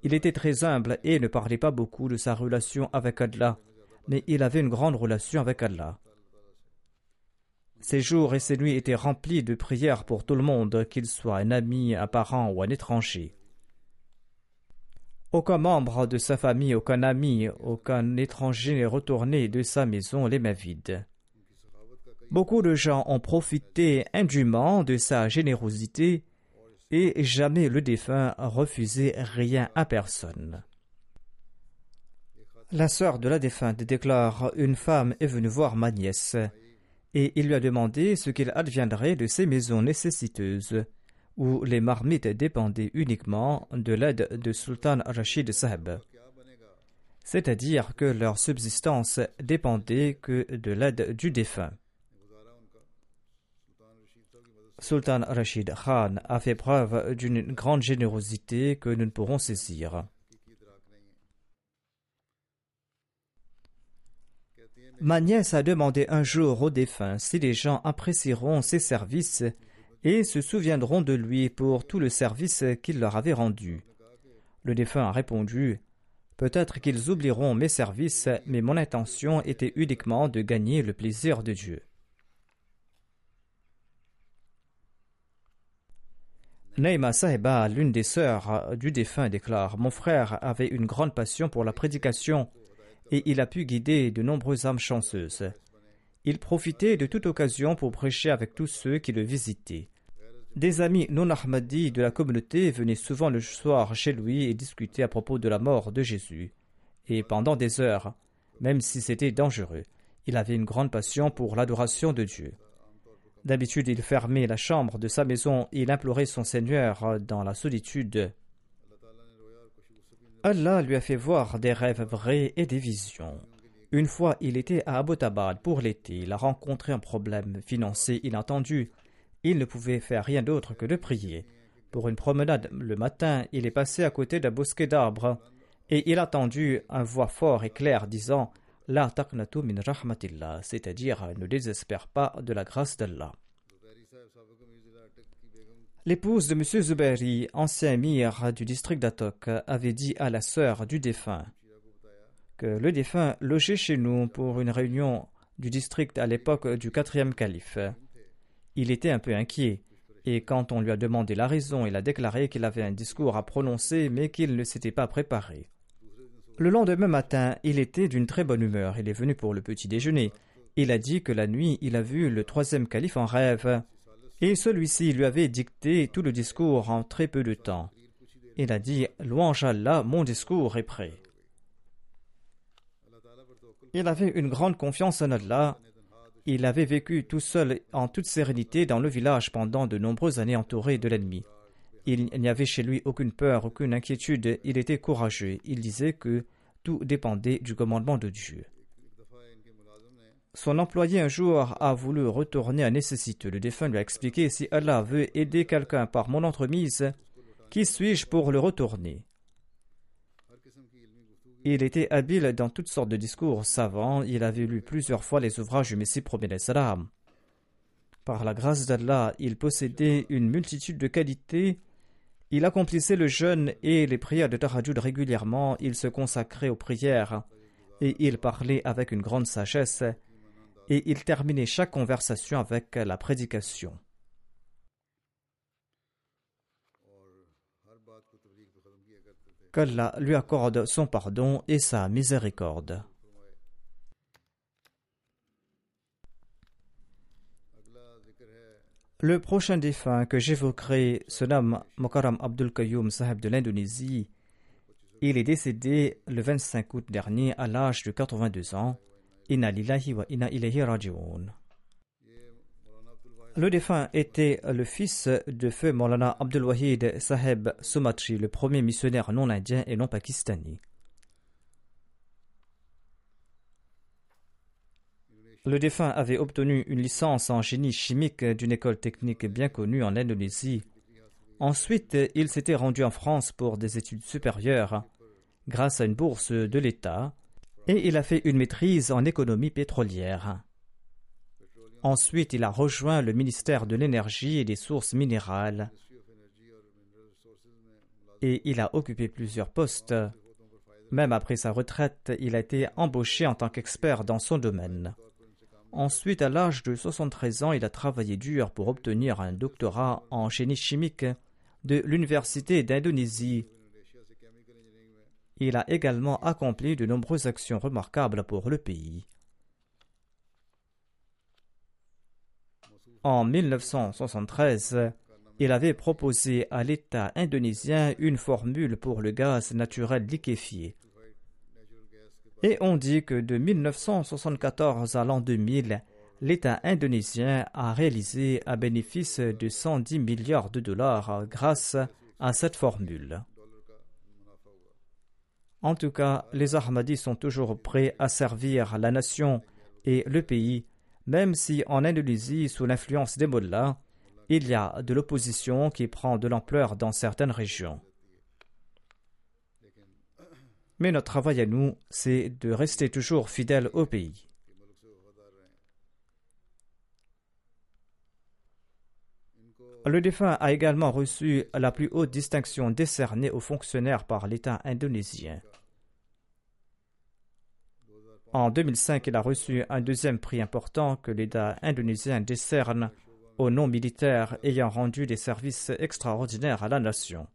Il était très humble et ne parlait pas beaucoup de sa relation avec Allah, mais il avait une grande relation avec Allah. Ses jours et ses nuits étaient remplis de prières pour tout le monde, qu'il soit un ami, un parent ou un étranger. Aucun membre de sa famille, aucun ami, aucun étranger n'est retourné de sa maison les mains vides. Beaucoup de gens ont profité indûment de sa générosité et jamais le défunt refusé rien à personne. La sœur de la défunte déclare Une femme est venue voir ma nièce et il lui a demandé ce qu'il adviendrait de ces maisons nécessiteuses où les marmites dépendaient uniquement de l'aide de Sultan Rachid Saheb. C'est-à-dire que leur subsistance dépendait que de l'aide du défunt. Sultan Rashid Khan a fait preuve d'une grande générosité que nous ne pourrons saisir. Ma nièce a demandé un jour au défunt si les gens apprécieront ses services et se souviendront de lui pour tout le service qu'il leur avait rendu. Le défunt a répondu Peut-être qu'ils oublieront mes services, mais mon intention était uniquement de gagner le plaisir de Dieu. Neima Sahiba, l'une des sœurs du défunt, déclare Mon frère avait une grande passion pour la prédication et il a pu guider de nombreuses âmes chanceuses. Il profitait de toute occasion pour prêcher avec tous ceux qui le visitaient. Des amis non ahmadis de la communauté venaient souvent le soir chez lui et discutaient à propos de la mort de Jésus. Et pendant des heures, même si c'était dangereux, il avait une grande passion pour l'adoration de Dieu. D'habitude, il fermait la chambre de sa maison et il implorait son Seigneur dans la solitude. Allah lui a fait voir des rêves vrais et des visions. Une fois, il était à Abbottabad pour l'été. Il a rencontré un problème financier inattendu. Il ne pouvait faire rien d'autre que de prier. Pour une promenade le matin, il est passé à côté d'un bosquet d'arbres et il a entendu un voix fort et claire disant La taqnatu min rahmatillah, c'est-à-dire ne désespère pas de la grâce d'Allah. L'épouse de M. Zubairi, ancien émir du district d'Atok, avait dit à la sœur du défunt que le défunt logeait chez nous pour une réunion du district à l'époque du quatrième calife. Il était un peu inquiet, et quand on lui a demandé la raison, il a déclaré qu'il avait un discours à prononcer mais qu'il ne s'était pas préparé. Le lendemain matin, il était d'une très bonne humeur. Il est venu pour le petit déjeuner. Il a dit que la nuit, il a vu le troisième calife en rêve, et celui-ci lui avait dicté tout le discours en très peu de temps. Il a dit Louange Allah, mon discours est prêt. Il avait une grande confiance en Allah. Il avait vécu tout seul en toute sérénité dans le village pendant de nombreuses années entouré de l'ennemi. Il n'y avait chez lui aucune peur, aucune inquiétude. Il était courageux. Il disait que tout dépendait du commandement de Dieu. Son employé un jour a voulu retourner à nécessité. Le défunt lui a expliqué si Allah veut aider quelqu'un par mon entremise, qui suis-je pour le retourner? Il était habile dans toutes sortes de discours savants. Il avait lu plusieurs fois les ouvrages du Messie premier salam. Par la grâce d'Allah, il possédait une multitude de qualités. Il accomplissait le jeûne et les prières de Tahajjud régulièrement. Il se consacrait aux prières et il parlait avec une grande sagesse. Et il terminait chaque conversation avec la prédication. qu'Allah lui accorde son pardon et sa miséricorde. Le prochain défunt que j'évoquerai se nomme Mokaram Abdul Qayyum Sahib de l'Indonésie. Il est décédé le 25 août dernier à l'âge de 82 ans. Le défunt était le fils de feu Maulana Abdul Wahid Saheb Sumatri, le premier missionnaire non indien et non pakistani. Le défunt avait obtenu une licence en génie chimique d'une école technique bien connue en Indonésie. Ensuite, il s'était rendu en France pour des études supérieures grâce à une bourse de l'État et il a fait une maîtrise en économie pétrolière. Ensuite, il a rejoint le ministère de l'énergie et des sources minérales et il a occupé plusieurs postes. Même après sa retraite, il a été embauché en tant qu'expert dans son domaine. Ensuite, à l'âge de 73 ans, il a travaillé dur pour obtenir un doctorat en génie chimique de l'Université d'Indonésie. Il a également accompli de nombreuses actions remarquables pour le pays. En 1973, il avait proposé à l'État indonésien une formule pour le gaz naturel liquéfié. Et on dit que de 1974 à l'an 2000, l'État indonésien a réalisé un bénéfice de 110 milliards de dollars grâce à cette formule. En tout cas, les Ahmadis sont toujours prêts à servir la nation et le pays même si en Indonésie, sous l'influence des mollahs, il y a de l'opposition qui prend de l'ampleur dans certaines régions. Mais notre travail à nous, c'est de rester toujours fidèles au pays. Le défunt a également reçu la plus haute distinction décernée aux fonctionnaires par l'État indonésien. En 2005, il a reçu un deuxième prix important que l'État indonésien décerne aux non-militaires ayant rendu des services extraordinaires à la nation.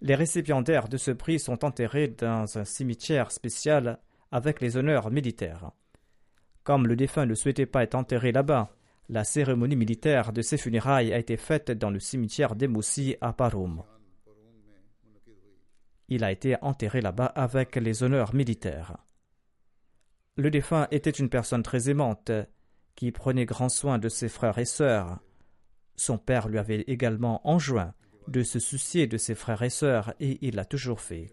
Les récipiendaires de ce prix sont enterrés dans un cimetière spécial avec les honneurs militaires. Comme le défunt ne souhaitait pas être enterré là-bas, la cérémonie militaire de ses funérailles a été faite dans le cimetière d'Emoussi à Parum. Il a été enterré là-bas avec les honneurs militaires. Le défunt était une personne très aimante, qui prenait grand soin de ses frères et sœurs. Son père lui avait également enjoint de se soucier de ses frères et sœurs, et il l'a toujours fait.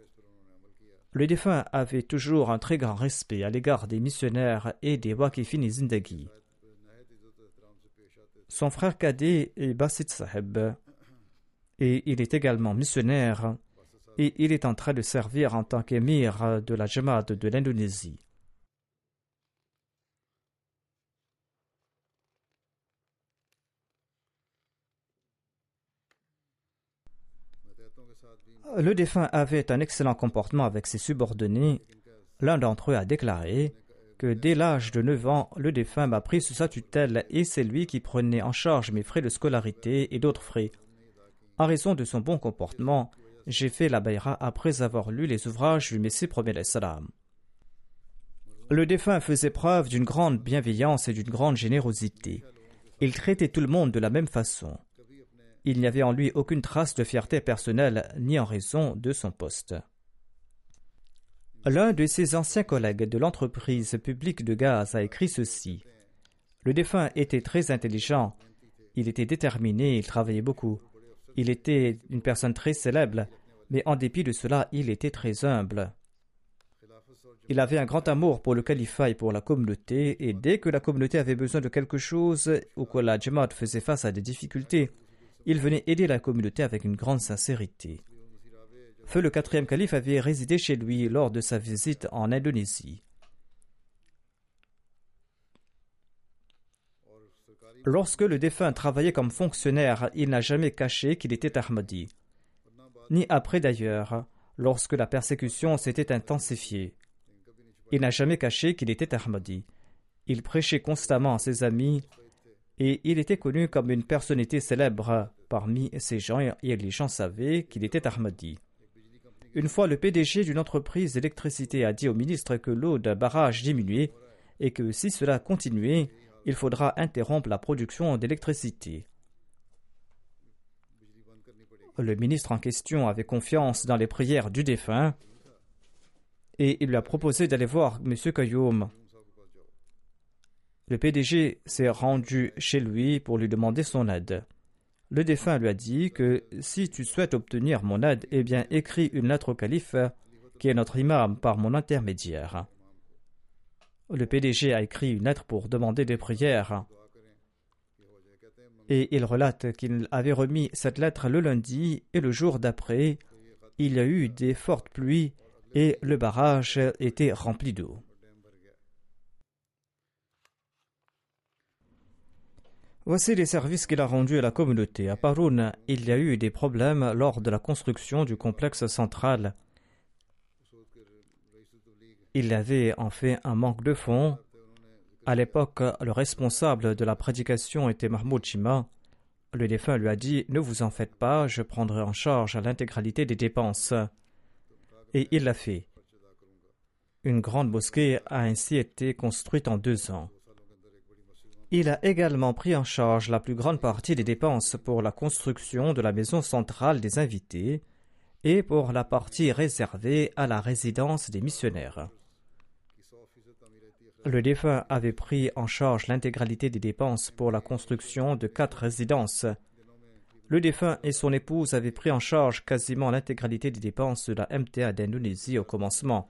Le défunt avait toujours un très grand respect à l'égard des missionnaires et des Wakifini Zindagi. Son frère cadet est Basit Saheb, et il est également missionnaire et il est en train de servir en tant qu'émir de la Jamaat de l'Indonésie. Le défunt avait un excellent comportement avec ses subordonnés. L'un d'entre eux a déclaré dès l'âge de 9 ans, le défunt m'a pris sous sa tutelle et c'est lui qui prenait en charge mes frais de scolarité et d'autres frais. En raison de son bon comportement, j'ai fait la baïra après avoir lu les ouvrages du Messie premier salam. Le défunt faisait preuve d'une grande bienveillance et d'une grande générosité. Il traitait tout le monde de la même façon. Il n'y avait en lui aucune trace de fierté personnelle ni en raison de son poste. L'un de ses anciens collègues de l'entreprise publique de gaz a écrit ceci. Le défunt était très intelligent, il était déterminé, il travaillait beaucoup. Il était une personne très célèbre, mais en dépit de cela, il était très humble. Il avait un grand amour pour le califat et pour la communauté, et dès que la communauté avait besoin de quelque chose ou que la Jamaat faisait face à des difficultés, il venait aider la communauté avec une grande sincérité. Le quatrième calife avait résidé chez lui lors de sa visite en Indonésie. Lorsque le défunt travaillait comme fonctionnaire, il n'a jamais caché qu'il était Ahmadi. Ni après d'ailleurs, lorsque la persécution s'était intensifiée. Il n'a jamais caché qu'il était Ahmadi. Il prêchait constamment à ses amis et il était connu comme une personnalité célèbre parmi ces gens et les gens savaient qu'il était Ahmadi. Une fois, le PDG d'une entreprise d'électricité a dit au ministre que l'eau d'un barrage diminuait et que si cela continuait, il faudra interrompre la production d'électricité. Le ministre en question avait confiance dans les prières du défunt et il lui a proposé d'aller voir M. Kayoum le PDG s'est rendu chez lui pour lui demander son aide. Le défunt lui a dit que si tu souhaites obtenir mon aide, eh bien écris une lettre au calife, qui est notre imam, par mon intermédiaire. Le PDG a écrit une lettre pour demander des prières. Et il relate qu'il avait remis cette lettre le lundi et le jour d'après, il y a eu des fortes pluies et le barrage était rempli d'eau. Voici les services qu'il a rendus à la communauté. À Paroun, il y a eu des problèmes lors de la construction du complexe central. Il y avait en fait un manque de fonds. À l'époque, le responsable de la prédication était Mahmoud Chima. Le défunt lui a dit Ne vous en faites pas, je prendrai en charge l'intégralité des dépenses. Et il l'a fait. Une grande mosquée a ainsi été construite en deux ans. Il a également pris en charge la plus grande partie des dépenses pour la construction de la maison centrale des invités et pour la partie réservée à la résidence des missionnaires. Le défunt avait pris en charge l'intégralité des dépenses pour la construction de quatre résidences. Le défunt et son épouse avaient pris en charge quasiment l'intégralité des dépenses de la MTA d'Indonésie au commencement.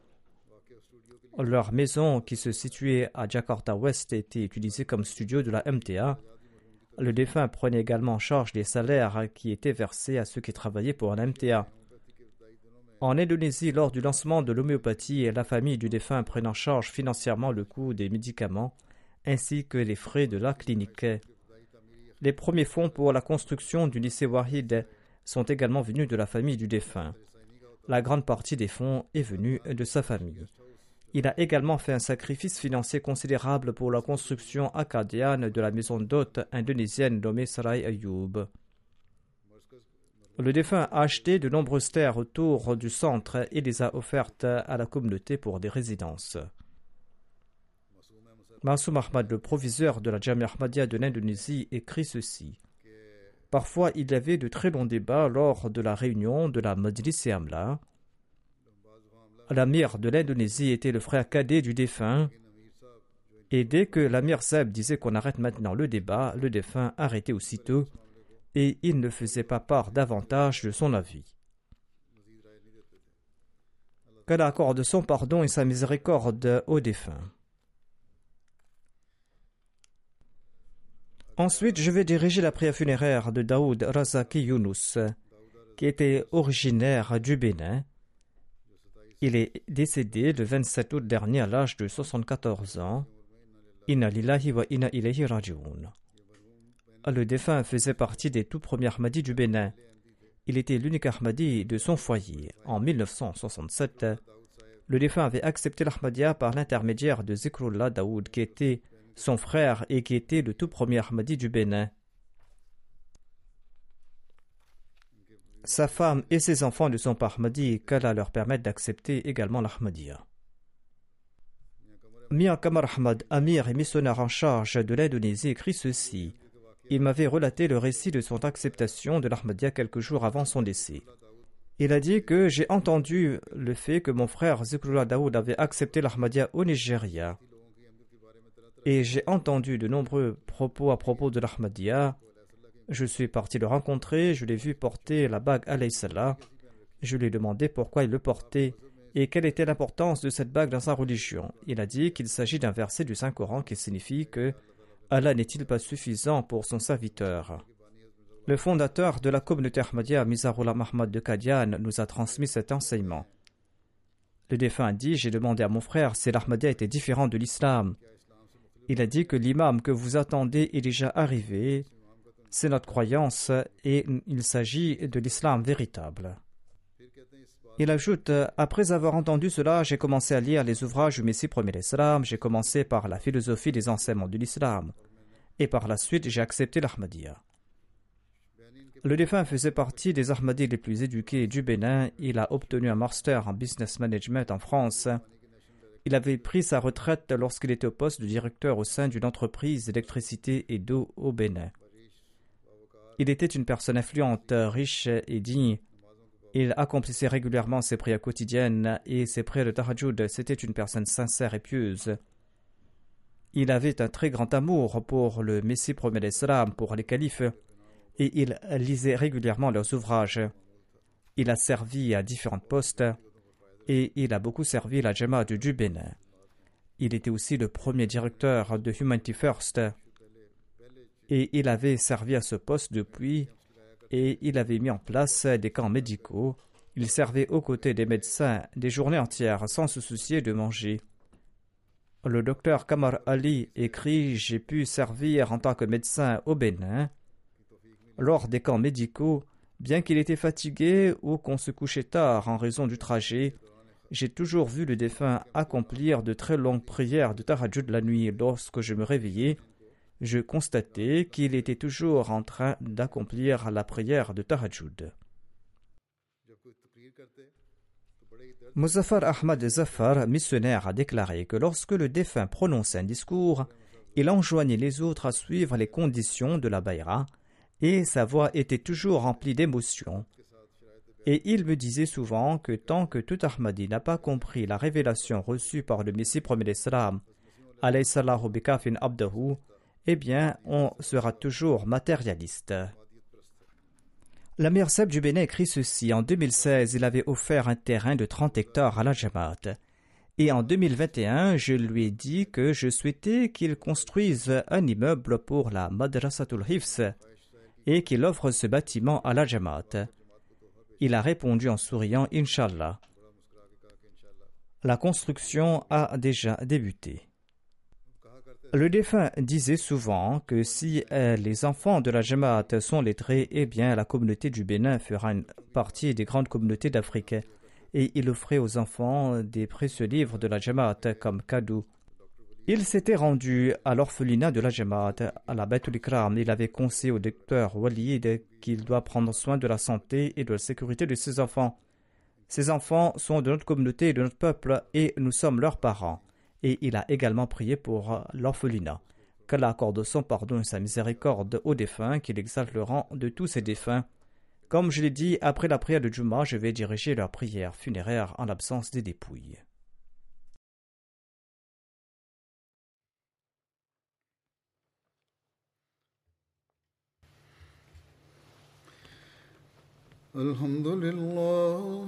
Leur maison, qui se situait à Jakarta West, était utilisée comme studio de la MTA. Le défunt prenait également en charge les salaires qui étaient versés à ceux qui travaillaient pour la MTA. En Indonésie, lors du lancement de l'homéopathie, la famille du défunt prenait en charge financièrement le coût des médicaments ainsi que les frais de la clinique. Les premiers fonds pour la construction du lycée Wahid sont également venus de la famille du défunt. La grande partie des fonds est venue de sa famille. Il a également fait un sacrifice financier considérable pour la construction acadienne de la maison d'hôte indonésienne nommée Sarai Ayoub. Le défunt a acheté de nombreuses terres autour du centre et les a offertes à la communauté pour des résidences. Massoum Ahmad, le proviseur de la Jamia Ahmadiyya de l'Indonésie, écrit ceci. Parfois, il y avait de très longs débats lors de la réunion de la l'amir de l'Indonésie était le frère cadet du défunt. Et dès que l'amir Seb disait qu'on arrête maintenant le débat, le défunt arrêtait aussitôt et il ne faisait pas part davantage de son avis. Qu'Allah accorde son pardon et sa miséricorde au défunt. Ensuite, je vais diriger la prière funéraire de Daoud Razaki Yunus. qui était originaire du Bénin. Il est décédé le 27 août dernier à l'âge de 74 ans. Wa. Le défunt faisait partie des tout premiers Ahmadis du Bénin. Il était l'unique Ahmadi de son foyer. En 1967, le défunt avait accepté l'Ahmadiyya par l'intermédiaire de Zikrullah Daoud, qui était son frère et qui était le tout premier Ahmadi du Bénin. Sa femme et ses enfants ne sont pas Ahmadis, qu'Allah leur permette d'accepter également l'Ahmadiyya. Mia Kamar Ahmad, amir et missionnaire en charge de l'Indonésie, écrit ceci. Il m'avait relaté le récit de son acceptation de l'Ahmadiyya quelques jours avant son décès. Il a dit que j'ai entendu le fait que mon frère Zikrullah Daoud avait accepté l'Ahmadiyya au Nigeria. Et j'ai entendu de nombreux propos à propos de l'Ahmadiyya je suis parti le rencontrer, je l'ai vu porter la bague salah. Je lui ai demandé pourquoi il le portait et quelle était l'importance de cette bague dans sa religion. Il a dit qu'il s'agit d'un verset du Saint-Coran qui signifie que Allah n'est-il pas suffisant pour son serviteur Le fondateur de la communauté Ahmadiyya, Mizarullah Mahmad de Kadian, nous a transmis cet enseignement. Le défunt a dit J'ai demandé à mon frère si l'Ahmadiyya était différent de l'islam. Il a dit que l'imam que vous attendez est déjà arrivé c'est notre croyance et il s'agit de l'islam véritable. Il ajoute Après avoir entendu cela, j'ai commencé à lire les ouvrages du Messie premier l'islam. J'ai commencé par la philosophie des enseignements de l'islam. Et par la suite, j'ai accepté l'Ahmadiyya. Le défunt faisait partie des Ahmadis les plus éduqués du Bénin. Il a obtenu un master en business management en France. Il avait pris sa retraite lorsqu'il était au poste de directeur au sein d'une entreprise d'électricité et d'eau au Bénin. Il était une personne influente, riche et digne. Il accomplissait régulièrement ses prières quotidiennes et ses prières de Tahajjud. C'était une personne sincère et pieuse. Il avait un très grand amour pour le Messie premier d'Islam, pour les califes, et il lisait régulièrement leurs ouvrages. Il a servi à différents postes et il a beaucoup servi la Jamaat du Bénin. Il était aussi le premier directeur de Humanity First, et il avait servi à ce poste depuis et il avait mis en place des camps médicaux. Il servait aux côtés des médecins des journées entières sans se soucier de manger. Le docteur Kamar Ali écrit J'ai pu servir en tant que médecin au Bénin. Lors des camps médicaux, bien qu'il était fatigué ou qu'on se couchait tard en raison du trajet, j'ai toujours vu le défunt accomplir de très longues prières de Tahajjud la nuit lorsque je me réveillais je constatais qu'il était toujours en train d'accomplir la prière de Tahajjud. Muzaffar Ahmad Zafar, missionnaire, a déclaré que lorsque le défunt prononçait un discours, il enjoignait les autres à suivre les conditions de la Bayra, et sa voix était toujours remplie d'émotion. Et il me disait souvent que tant que tout Ahmadi n'a pas compris la révélation reçue par le Messie premier d'Islam, alayhi eh bien, on sera toujours matérialiste. L'Amir Seb du Bénin écrit ceci. En 2016, il avait offert un terrain de 30 hectares à la Jamaat. Et en 2021, je lui ai dit que je souhaitais qu'il construise un immeuble pour la Madrasatul Hifz et qu'il offre ce bâtiment à la Jamaat. Il a répondu en souriant Inshallah. La construction a déjà débuté. Le défunt disait souvent que si euh, les enfants de la Jamaat sont lettrés, eh bien la communauté du Bénin fera une partie des grandes communautés d'Afrique. Et il offrait aux enfants des précieux livres de la Jamaat comme cadeau. Il s'était rendu à l'orphelinat de la Jamaat, à la Baitul Ikram. Il avait conseillé au docteur Walid qu'il doit prendre soin de la santé et de la sécurité de ses enfants. Ces enfants sont de notre communauté et de notre peuple, et nous sommes leurs parents et il a également prié pour euh, l'orphelinat. Qu'Allah accorde son pardon et sa miséricorde aux défunts, qu'il exalte le rang de tous ces défunts. Comme je l'ai dit, après la prière de Juma, je vais diriger leur prière funéraire en l'absence des dépouilles. Alhamdulillah.